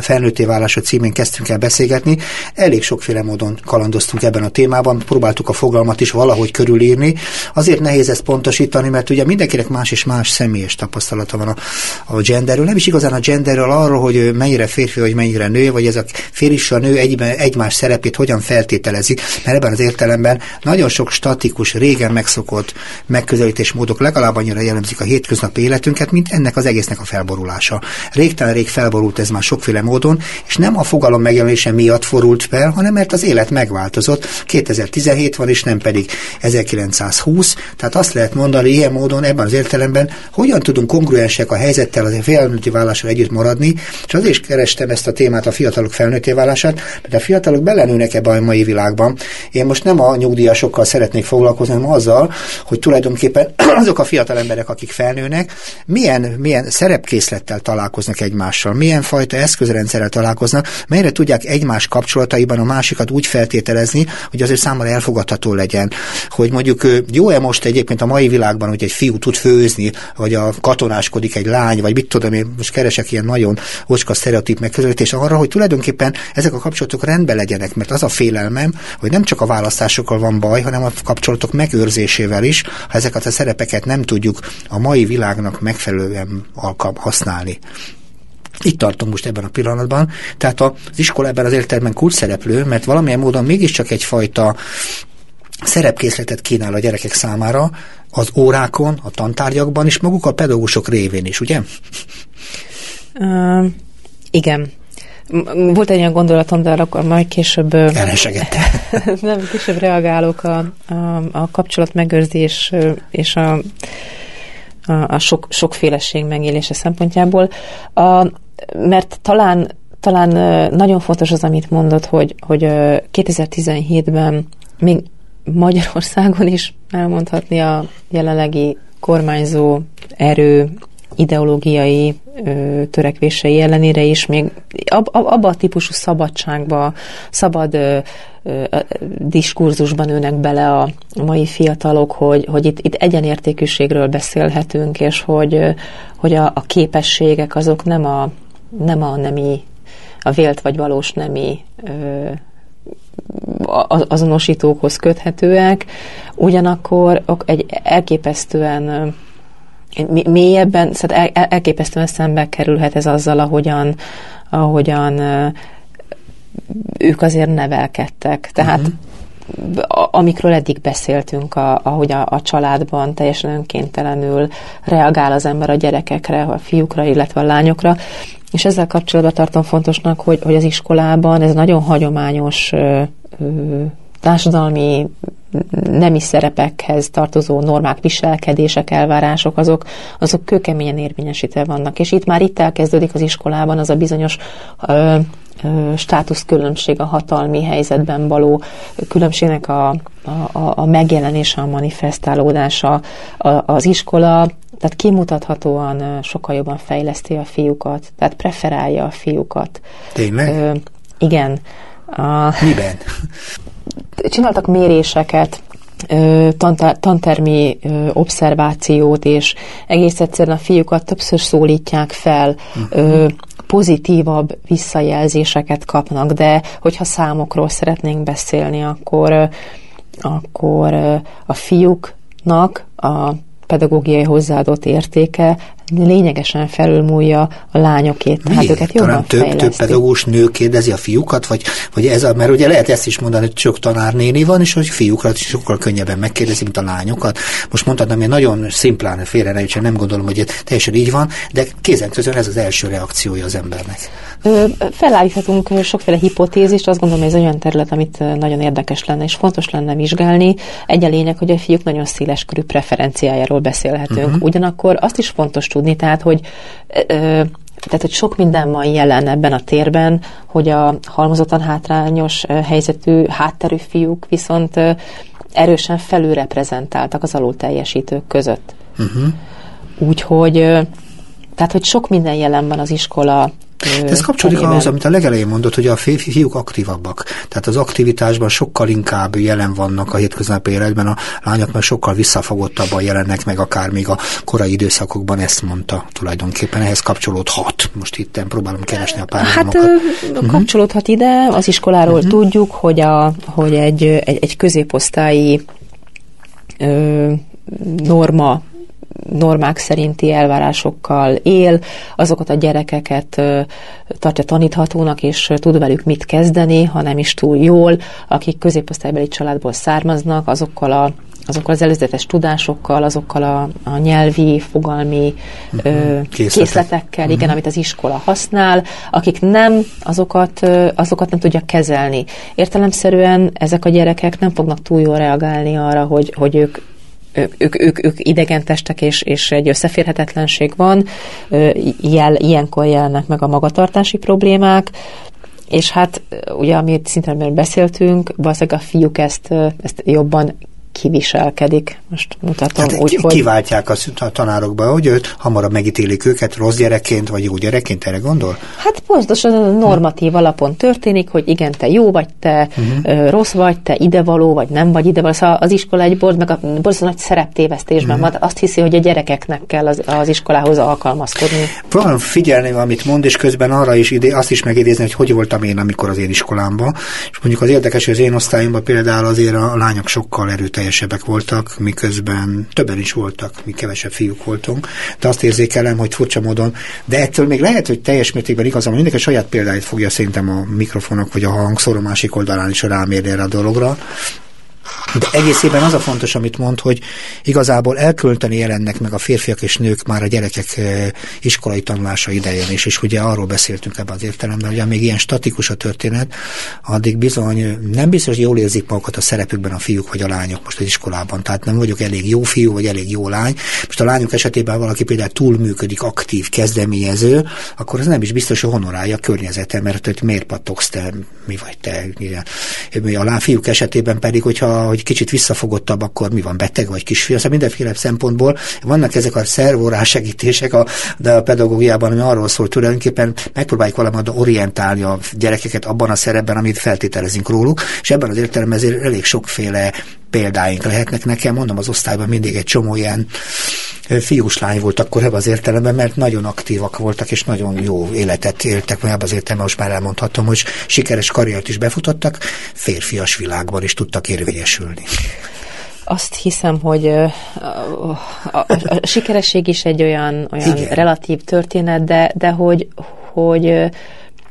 A: felnőtté válása címén kezdtünk el beszélgetni. Elég sokféle módon kalandoztunk ebben a témában, próbáltuk a fogalmat is valahogy körülírni. Azért nehéz ezt pontosítani, mert ugye mindenkinek más és más személyes tapasztalata van a, a genderről. Nem is igazán a genderről arról, hogy mennyire férfi, vagy mennyire nő, vagy ez a férfi és a nő egyben, egymás szerepét hogyan feltételezi, mert ebben az értelemben nagyon sok statikus, régen megszokott megközelítésmódok legalább annyira jellemzik a hét hétköznapi életünket, mint ennek az egésznek a felborulása. Régtelen rég felborult ez már sokféle módon, és nem a fogalom megjelenése miatt forult fel, hanem mert az élet megváltozott. 2017 van, és nem pedig 1920. Tehát azt lehet mondani, ilyen módon, ebben az értelemben, hogyan tudunk kongruensek a helyzettel, az felnőtti válással együtt maradni, és azért is kerestem ezt a témát, a fiatalok felnőtté válását, mert a fiatalok belenőnek ebbe a mai világban. Én most nem a nyugdíjasokkal szeretnék foglalkozni, hanem azzal, hogy tulajdonképpen azok a fiatal emberek, akik felnőnek, milyen, milyen szerepkészlettel találkoznak egymással, milyen fajta eszközrendszerrel találkoznak, melyre tudják egymás kapcsolataiban a másikat úgy feltételezni, hogy azért számára elfogadható legyen. Hogy mondjuk jó-e most egyébként a mai világban, hogy egy fiú tud főzni, vagy a katonáskodik egy lány, vagy mit tudom én, most keresek ilyen nagyon ocska sztereotíp megközelítés arra, hogy tulajdonképpen ezek a kapcsolatok rendben legyenek, mert az a félelmem, hogy nem csak a választásokkal van baj, hanem a kapcsolatok megőrzésével is, ha ezeket a szerepeket nem tudjuk a mai világnak megfelelően alkalm használni. Itt tartunk most ebben a pillanatban. Tehát az iskola ebben az értelemben kulcs szereplő, mert valamilyen módon mégiscsak egyfajta szerepkészletet kínál a gyerekek számára az órákon, a tantárgyakban, és maguk a pedagógusok révén is, ugye?
B: Uh, igen. Volt egy olyan gondolatom, de akkor majd később... nem, később reagálok a, a, a kapcsolat megőrzés és a, a, a sok, sokféleség megélése szempontjából. A, mert talán talán nagyon fontos az, amit mondott, hogy, hogy 2017-ben még Magyarországon is elmondhatni a jelenlegi kormányzó erő ideológiai ö, törekvései ellenére is még ab, ab, abba a típusú szabadságba, szabad ö, ö, diskurzusban ülnek bele a mai fiatalok, hogy, hogy itt, itt egyenértékűségről beszélhetünk, és hogy, hogy a, a képességek azok nem a, nem a nemi, a vélt vagy valós nemi ö, azonosítókhoz köthetőek, ugyanakkor egy elképesztően mélyebben, szóval el, elképesztően szembe kerülhet ez azzal, ahogyan, ahogyan ők azért nevelkedtek. Tehát uh-huh. amikről eddig beszéltünk, a, ahogy a, a családban teljesen önkéntelenül reagál az ember a gyerekekre, a fiúkra, illetve a lányokra, és ezzel kapcsolatban tartom fontosnak, hogy, hogy az iskolában ez nagyon hagyományos ö, ö, társadalmi nemi szerepekhez tartozó normák, viselkedések, elvárások, azok, azok kőkeményen érvényesítve vannak. És itt már itt elkezdődik az iskolában az a bizonyos ö, ö, státuszkülönbség, a hatalmi helyzetben való különbségnek a, a, a megjelenése, a manifestálódása. A, az iskola tehát kimutathatóan sokkal jobban fejleszti a fiúkat, tehát preferálja a fiúkat.
A: Tényleg? Ö,
B: igen.
A: A, Miben?
B: Csináltak méréseket, tantermi obszervációt, és egész egyszerűen a fiúkat többször szólítják fel, uh-huh. pozitívabb visszajelzéseket kapnak, de hogyha számokról szeretnénk beszélni, akkor, akkor a fiúknak a pedagógiai hozzáadott értéke lényegesen felülmúlja a lányokét, Miért? őket jobban
A: több, több pedagógus nő kérdezi a fiúkat, vagy, vagy ez a, mert ugye lehet ezt is mondani, hogy sok tanárnéni van, és hogy fiúkra sokkal könnyebben megkérdezi, mint a lányokat. Most mondhatnám, hogy nagyon szimplán félre ne nem gondolom, hogy teljesen így van, de kézen közön ez az első reakciója az embernek.
B: Felállíthatunk sokféle hipotézist, azt gondolom, hogy ez olyan terület, amit nagyon érdekes lenne és fontos lenne vizsgálni. Egy a lényeg, hogy a fiúk nagyon széles körű preferenciájáról beszélhetünk. Uh-huh. Ugyanakkor azt is fontos tudni, tehát, hogy tehát, hogy sok minden van jelen ebben a térben, hogy a halmozottan hátrányos helyzetű, hátterű fiúk viszont erősen felülreprezentáltak az alul teljesítők között. Uh-huh. Úgyhogy, tehát, hogy sok minden jelen van az iskola
A: ez kapcsolódik ahhoz, amit a legelején mondott, hogy a fiúk aktívabbak. Tehát az aktivitásban sokkal inkább jelen vannak a hétköznapi életben, a lányok meg sokkal visszafogottabban jelennek meg, akár még a korai időszakokban ezt mondta tulajdonképpen. Ehhez kapcsolódhat. Most itt próbálom keresni a párhuzamokat.
B: Hát uh-huh. kapcsolódhat ide, az iskoláról uh-huh. tudjuk, hogy, a, hogy egy, egy, egy középosztályi ö, norma normák szerinti elvárásokkal él, azokat a gyerekeket tartja taníthatónak, és tud velük mit kezdeni, ha nem is túl jól, akik középosztálybeli családból származnak, azokkal a azokkal az előzetes tudásokkal, azokkal a, a nyelvi, fogalmi uh-huh. ö, készletekkel, uh-huh. igen, amit az iskola használ, akik nem, azokat, azokat nem tudja kezelni. Értelemszerűen ezek a gyerekek nem fognak túl jól reagálni arra, hogy, hogy ők ők, ők, ők, idegen testek, és, és egy összeférhetetlenség van, jel, ilyenkor jelnek meg a magatartási problémák, és hát ugye, amit szintén beszéltünk, valószínűleg a fiúk ezt, ezt jobban kiviselkedik. Most mutatom
A: hát
B: úgy,
A: hogy... Kiváltják a, a tanárokba, hogy őt hamarabb megítélik őket rossz gyerekként, vagy jó gyerekként, erre gondol?
B: Hát pontosan a normatív alapon történik, hogy igen, te jó vagy, te uh-huh. rossz vagy, te idevaló, vagy nem vagy idevaló. Szóval az iskola egy bord, meg a borzasztó nagy szereptévesztésben uh-huh. van. Azt hiszi, hogy a gyerekeknek kell az, az iskolához alkalmazkodni.
A: Próbálom figyelni, amit mond, és közben arra is ide, azt is megidézni, hogy hogy voltam én, amikor az én iskolámban. És mondjuk az érdekes, hogy az én osztályomban például azért a lányok sokkal erőteljesebb teljesebbek voltak, miközben többen is voltak, mi kevesebb fiúk voltunk, de azt érzékelem, hogy furcsa módon, de ettől még lehet, hogy teljes mértékben igazam, mindenki a saját példáit fogja szerintem a mikrofonok vagy a hangszóró másik oldalán is rámérni erre a dologra, de egészében az a fontos, amit mond, hogy igazából elkölteni jelennek meg a férfiak és nők már a gyerekek iskolai tanulása idején is, és ugye arról beszéltünk ebben az értelemben, hogy még ilyen statikus a történet, addig bizony nem biztos, hogy jól érzik magukat a szerepükben a fiúk vagy a lányok most az iskolában. Tehát nem vagyok elég jó fiú, vagy elég jó lány. Most a lányok esetében valaki például túlműködik, aktív, kezdeményező, akkor az nem is biztos, hogy honorálja a környezete, mert hogy miért pattogsz te, mi vagy te. A láfiúk esetében pedig, hogyha hogy kicsit visszafogottabb, akkor mi van, beteg vagy kisfiú, szóval mindenféle szempontból vannak ezek a szervórás segítések a, de a pedagógiában, ami arról szól tulajdonképpen megpróbáljuk valamit orientálni a gyerekeket abban a szerepben, amit feltételezünk róluk, és ebben az értelemben ezért elég sokféle példáink lehetnek. Nekem, mondom az osztályban mindig egy csomó ilyen fiús lány volt akkor ebben az értelemben, mert nagyon aktívak voltak, és nagyon jó életet éltek, mert az értelemben. Most már elmondhatom, hogy sikeres karriert is befutottak, férfias világban is tudtak érvényesülni.
B: Azt hiszem, hogy a, a, a, a sikeresség is egy olyan, olyan relatív történet, de, de hogy, hogy,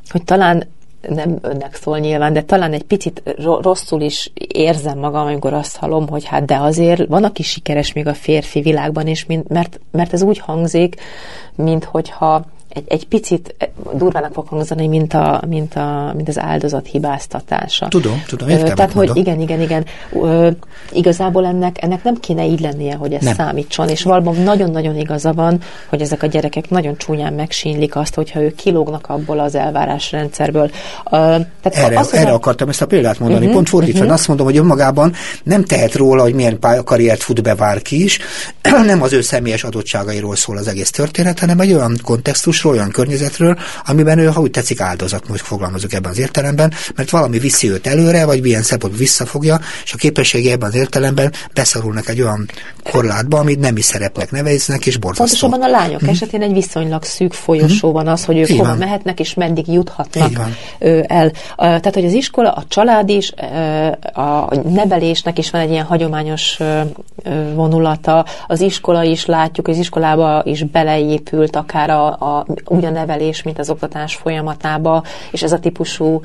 B: hogy talán nem önnek szól nyilván, de talán egy picit rosszul is érzem magam, amikor azt hallom, hogy hát de azért van, aki sikeres még a férfi világban, és mint, mert, mert ez úgy hangzik, mint hogyha egy, egy picit eh, durvának fog hangzani, mint, a, mint, a, mint az áldozat hibáztatása.
A: Tudom, tudom, értem.
B: Tehát, hogy igen, igen, igen. igazából ennek, ennek nem kéne így lennie, hogy ez nem. számítson, és valóban nagyon-nagyon igaza van, hogy ezek a gyerekek nagyon csúnyán megsínlik azt, hogyha ők kilógnak abból az elvárásrendszerből.
A: tehát erre, az, erre a... akartam ezt a példát mondani. Uh-huh, Pont fordítva, uh-huh. azt mondom, hogy önmagában nem tehet róla, hogy milyen karriert fut be bárki is, nem az ő személyes adottságairól szól az egész történet, hanem egy olyan kontextus, stílusról, olyan környezetről, amiben ő, ha úgy tetszik, áldozat, most fogalmazok ebben az értelemben, mert valami viszi őt előre, vagy milyen szempont visszafogja, és a képessége ebben az értelemben beszorulnak egy olyan korlátba, amit nem is szerepnek neveznek, és borzasztó.
B: Pontosabban a lányok mm. esetén egy viszonylag szűk folyosó mm. van az, hogy ők hova mehetnek, és meddig juthatnak el. Tehát, hogy az iskola, a család is, a nevelésnek is van egy ilyen hagyományos vonulata, az iskola is látjuk, az iskolába is beleépült akár a, a úgy a nevelés, mint az oktatás folyamatába, és ez a típusú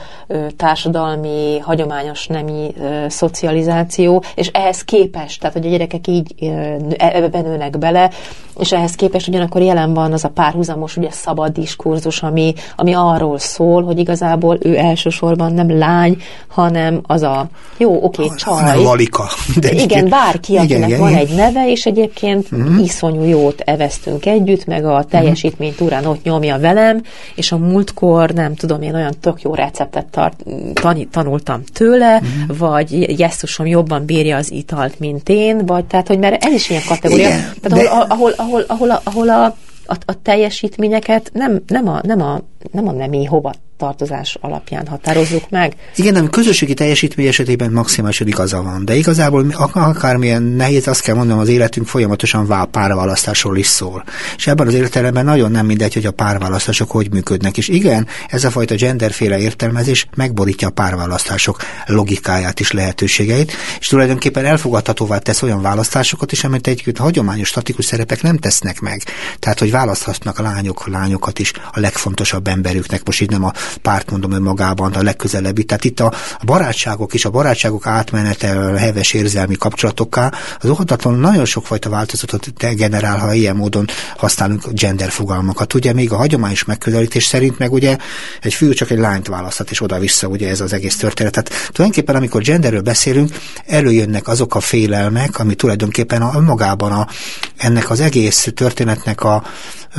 B: társadalmi, hagyományos nemi szocializáció, és ehhez képest, tehát hogy a gyerekek így ö, ebbe nőnek bele, és ehhez képest ugyanakkor jelen van az a párhuzamos, ugye szabad diskurzus, ami, ami arról szól, hogy igazából ő elsősorban nem lány, hanem az a jó, oké, okay, csaj.
A: Valika.
B: De igen, bárki, akinek igen, van igen. egy neve, és egyébként uh-huh. iszonyú jót eveztünk együtt, meg a teljesítményt túrán ott nyomja velem, és a múltkor, nem tudom, én olyan tök jó receptet tart, tan, tanultam tőle, uh-huh. vagy jesszusom jobban bírja az italt, mint én, vagy tehát, hogy mert ez is ilyen kategória. Igen, tehát, ahol, ahol, ahol, ahol, a, ahol a, a, a teljesítményeket nem, nem, a, nem, a, nem a nemi hova tartozás alapján határozzuk meg.
A: Igen, nem közösségi teljesítmény esetében maximálisodik az van, de igazából akármilyen nehéz, azt kell mondanom, az életünk folyamatosan párválasztásról is szól. És ebben az értelemben nagyon nem mindegy, hogy a párválasztások hogy működnek. És igen, ez a fajta genderféle értelmezés megborítja a párválasztások logikáját és lehetőségeit, és tulajdonképpen elfogadhatóvá tesz olyan választásokat is, amit egy hagyományos statikus szerepek nem tesznek meg. Tehát, hogy választhatnak a lányok lányokat is a legfontosabb emberüknek, most így nem a párt mondom önmagában a legközelebbi. Tehát itt a barátságok és a barátságok átmenete, a heves érzelmi kapcsolatokká, az oktatlan nagyon sokfajta változatot generál, ha ilyen módon használunk gender fogalmakat. Ugye még a hagyományos megközelítés szerint meg ugye egy fiú csak egy lányt választhat, és oda-vissza ugye ez az egész történet. Tehát tulajdonképpen amikor genderről beszélünk, előjönnek azok a félelmek, ami tulajdonképpen a, magában a, ennek az egész történetnek a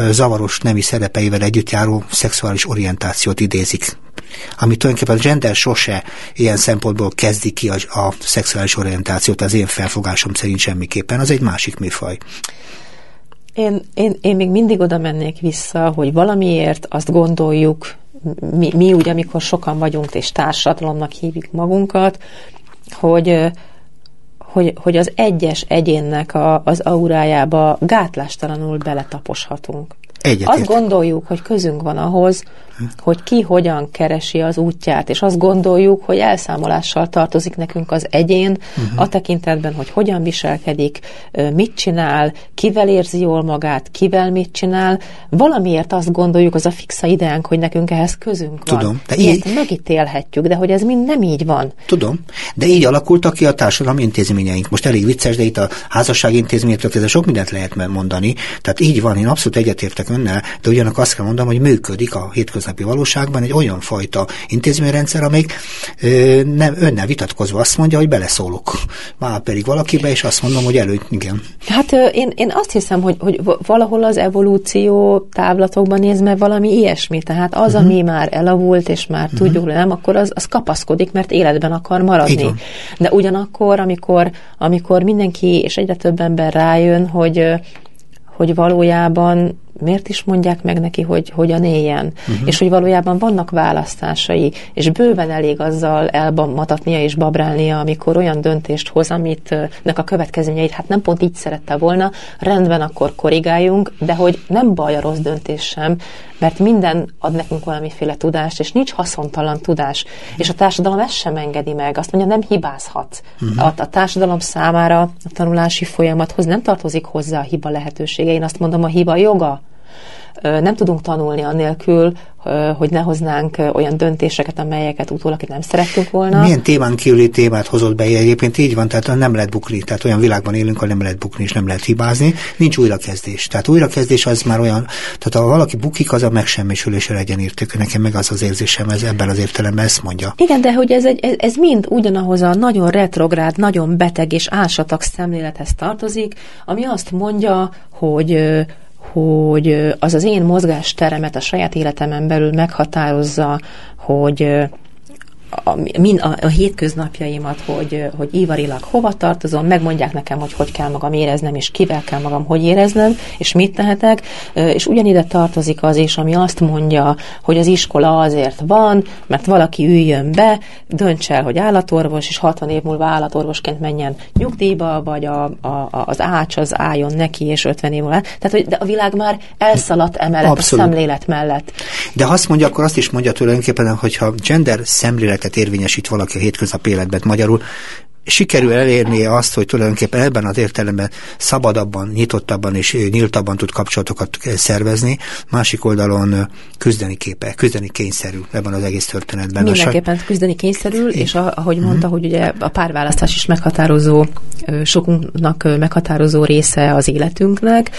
A: zavaros nemi szerepeivel együtt járó szexuális orientációt idézik. Ami tulajdonképpen a gender sose ilyen szempontból kezdi ki a, a szexuális orientációt, az én felfogásom szerint semmiképpen, az egy másik műfaj.
B: Én, én, én még mindig oda mennék vissza, hogy valamiért azt gondoljuk, mi, mi úgy, amikor sokan vagyunk és társadalomnak hívjuk magunkat, hogy hogy, hogy az egyes egyénnek a, az aurájába gátlástalanul beletaposhatunk.
A: Egyetért.
B: Azt gondoljuk, hogy közünk van ahhoz, hogy ki hogyan keresi az útját, és azt gondoljuk, hogy elszámolással tartozik nekünk az egyén uh-huh. a tekintetben, hogy hogyan viselkedik, mit csinál, kivel érzi jól magát, kivel mit csinál. Valamiért azt gondoljuk, az a fixa ideánk, hogy nekünk ehhez közünk van.
A: Tudom.
B: De így... megítélhetjük, de hogy ez mind nem így van.
A: Tudom. De így alakultak ki a társadalmi intézményeink. Most elég vicces, de itt a házassági intézményektől kezdve sok mindent lehet mondani. Tehát így van, én abszolút egyetértek önnel, de ugyanakkor azt kell mondanom, hogy működik a hétköznapi valóságban egy olyan fajta intézményrendszer, amelyik ö, nem önnel vitatkozva azt mondja, hogy beleszólok. Már pedig valakibe, és azt mondom, hogy előtt, igen.
B: Hát én, én azt hiszem, hogy, hogy valahol az evolúció távlatokban nézve valami ilyesmi. Tehát az, uh-huh. ami már elavult, és már uh-huh. tudjuk, nem, akkor az, az kapaszkodik, mert életben akar maradni. De ugyanakkor, amikor, amikor mindenki és egyre több ember rájön, hogy hogy valójában miért is mondják meg neki, hogy hogyan éljen, uh-huh. és hogy valójában vannak választásai, és bőven elég azzal elmatatnia és babrálnia, amikor olyan döntést hoz, amit nek a következményeit hát nem pont így szerette volna, rendben akkor korrigáljunk, de hogy nem baj a rossz döntés sem, mert minden ad nekünk valamiféle tudást, és nincs haszontalan tudás, és a társadalom ezt sem engedi meg, azt mondja, nem hibázhat. Uh-huh. A, a társadalom számára a tanulási folyamathoz nem tartozik hozzá a hiba lehetősége, én azt mondom, a hiba joga, nem tudunk tanulni annélkül, hogy ne hoznánk olyan döntéseket, amelyeket utólag nem szerettünk volna.
A: Milyen témán kívüli témát hozott be egyébként így van, tehát nem lehet bukni, tehát olyan világban élünk, ahol nem lehet bukni és nem lehet hibázni, nincs újrakezdés. Tehát újrakezdés az már olyan, tehát ha valaki bukik, az a megsemmisülésre legyen írtük. Nekem meg az az érzésem, ez ebben az értelemben ezt mondja.
B: Igen, de hogy ez, egy, ez, mind ugyanahoz a nagyon retrográd, nagyon beteg és álsatak szemlélethez tartozik, ami azt mondja, hogy hogy az az én mozgásteremet a saját életemen belül meghatározza, hogy a, min, a, a hétköznapjaimat, hogy, hogy ivarilag hova tartozom, megmondják nekem, hogy hogy kell magam éreznem, és kivel kell magam hogy éreznem, és mit tehetek, és ugyanide tartozik az is, ami azt mondja, hogy az iskola azért van, mert valaki üljön be, dönts el, hogy állatorvos, és 60 év múlva állatorvosként menjen nyugdíjba, vagy a, a, az ács az álljon neki, és 50 év múlva. Tehát, hogy de a világ már elszaladt emellett Abszolút. a szemlélet mellett.
A: De ha azt mondja, akkor azt is mondja tulajdonképpen, hogyha gender szemlélet érvényesít valaki a hétköznapi életben. Magyarul sikerül elérni azt, hogy tulajdonképpen ebben az értelemben szabadabban, nyitottabban és nyíltabban tud kapcsolatokat szervezni, másik oldalon küzdeni képe, küzdeni kényszerül ebben az egész történetben.
B: Mindenképpen küzdeni kényszerül, és ahogy mondta, uh-huh. hogy ugye a párválasztás is meghatározó, sokunknak meghatározó része az életünknek,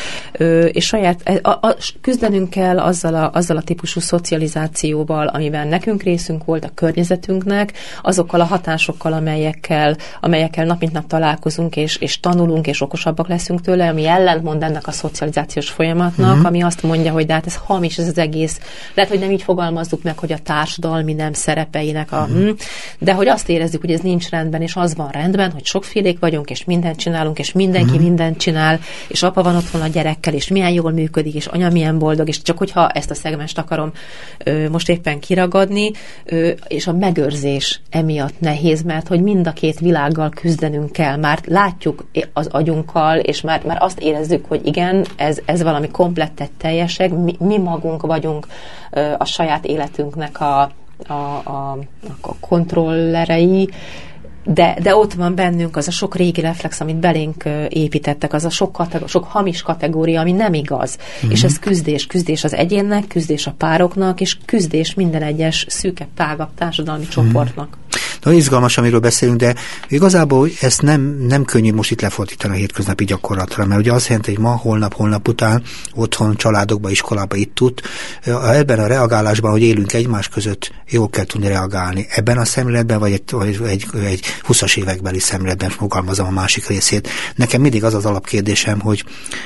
B: és saját, e, a, a, küzdenünk kell azzal a, azzal a típusú szocializációval, amiben nekünk részünk volt a környezetünknek, azokkal a hatásokkal, amelyekkel amelyekkel nap mint nap találkozunk, és, és tanulunk, és okosabbak leszünk tőle, ami ellentmond ennek a szocializációs folyamatnak, uh-huh. ami azt mondja, hogy de hát ez hamis, ez az egész. Lehet, hogy nem így fogalmazzuk meg, hogy a társadalmi nem szerepeinek a... Uh-huh. De hogy azt érezzük, hogy ez nincs rendben, és az van rendben, hogy sokfélék vagyunk, és mindent csinálunk, és mindenki uh-huh. mindent csinál, és apa van otthon a gyerekkel, és milyen jól működik, és anya milyen boldog, és csak hogyha ezt a szegmest akarom ö, most éppen kiragadni, ö, és a megőrzés emiatt nehéz, mert hogy mind a két világ világgal küzdenünk kell, már látjuk az agyunkkal, és már, már azt érezzük, hogy igen, ez, ez valami komplettet teljesek, mi, mi magunk vagyunk a saját életünknek a, a, a, a kontrollerei, de, de ott van bennünk az a sok régi reflex, amit belénk építettek, az a sok, kategóri, sok hamis kategória, ami nem igaz. Mm-hmm. És ez küzdés, küzdés az egyénnek, küzdés a pároknak, és küzdés minden egyes szűkebb, tágabb társadalmi mm-hmm. csoportnak.
A: Nagyon izgalmas, amiről beszélünk, de igazából ezt nem, nem könnyű most itt lefordítani a hétköznapi gyakorlatra, mert ugye azt jelenti, hogy ma, holnap, holnap után otthon, családokba, iskolába itt tud. Ebben a reagálásban, hogy élünk egymás között, jól kell tudni reagálni. Ebben a szemléletben, vagy egy, vagy egy, egy 20-as évekbeli szemléletben fogalmazom a másik részét. Nekem mindig az az alapkérdésem, hogy,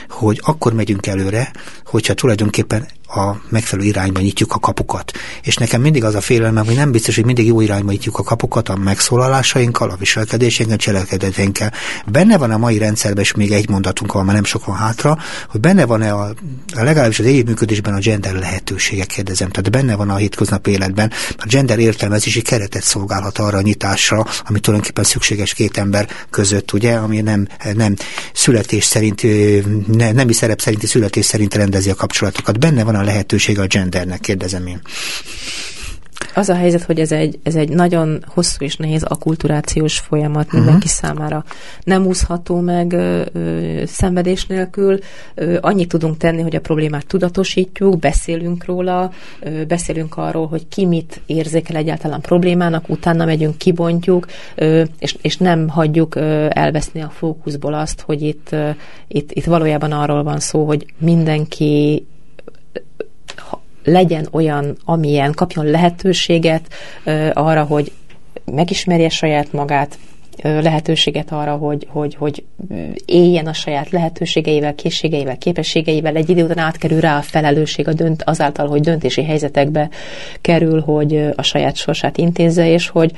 A: hogy akkor megyünk előre, hogyha tulajdonképpen a megfelelő irányba nyitjuk a kapukat. És nekem mindig az a félelmem, hogy nem biztos, hogy mindig jó irányba nyitjuk a kapukat a megszólalásainkkal, a viselkedéseinkkel, a cselekedeteinkkel. Benne van a mai rendszerben, és még egy mondatunk van, már nem sok van hátra, hogy benne van-e a, a legalábbis az együttműködésben a gender lehetőségek, kérdezem. Tehát benne van a hétköznapi életben. A gender értelmezési keretet szolgálhat arra a nyitásra, ami tulajdonképpen szükséges két ember között, ugye, ami nem, nem születés szerint, ne, nemi szerep szerinti születés szerint rendezi a kapcsolatokat. Benne van lehetőség a gendernek, kérdezem én.
B: Az a helyzet, hogy ez egy, ez egy nagyon hosszú és nehéz akulturációs folyamat uh-huh. mindenki számára. Nem úszható meg ö, ö, szenvedés nélkül. Ö, annyit tudunk tenni, hogy a problémát tudatosítjuk, beszélünk róla, ö, beszélünk arról, hogy ki mit érzékel egyáltalán problémának, utána megyünk, kibontjuk, ö, és, és nem hagyjuk ö, elveszni a fókuszból azt, hogy itt, ö, itt, itt valójában arról van szó, hogy mindenki legyen olyan, amilyen, kapjon lehetőséget arra, hogy megismerje saját magát, lehetőséget arra, hogy, hogy, hogy éljen a saját lehetőségeivel, készségeivel, képességeivel, egy idő után átkerül rá a felelősség a dönt, azáltal, hogy döntési helyzetekbe kerül, hogy a saját sorsát intézze, és hogy,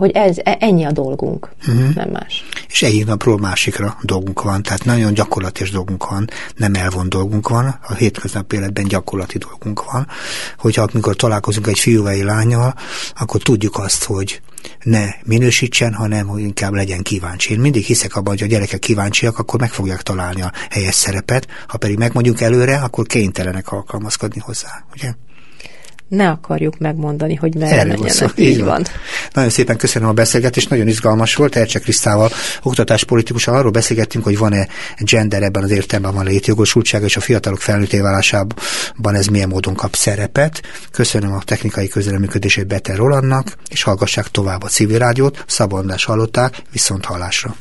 B: hogy ez, e, ennyi a dolgunk, uh-huh. nem más.
A: És egyik napról másikra dolgunk van, tehát nagyon gyakorlatilag dolgunk van, nem elvon dolgunk van, a hétköznapi életben gyakorlati dolgunk van, hogyha amikor találkozunk egy fiú vagy egy lányjal, akkor tudjuk azt, hogy ne minősítsen, hanem hogy inkább legyen kíváncsi. Én mindig hiszek abban, hogy a gyerekek kíváncsiak, akkor meg fogják találni a helyes szerepet, ha pedig megmondjuk előre, akkor kénytelenek alkalmazkodni hozzá, ugye?
B: Ne akarjuk megmondani, hogy merre menjenek. Szó. Így, így van. van.
A: Nagyon szépen köszönöm a beszélgetést, nagyon izgalmas volt. Ercsek Krisztával, oktatáspolitikusan arról beszélgettünk, hogy van-e gender ebben az értelemben van létjogosultsága, és a fiatalok felnőtté válásában ez milyen módon kap szerepet. Köszönöm a technikai közreműködését Beter Rolandnak, és hallgassák tovább a civil rádiót. Szabondás hallották, viszont hallásra.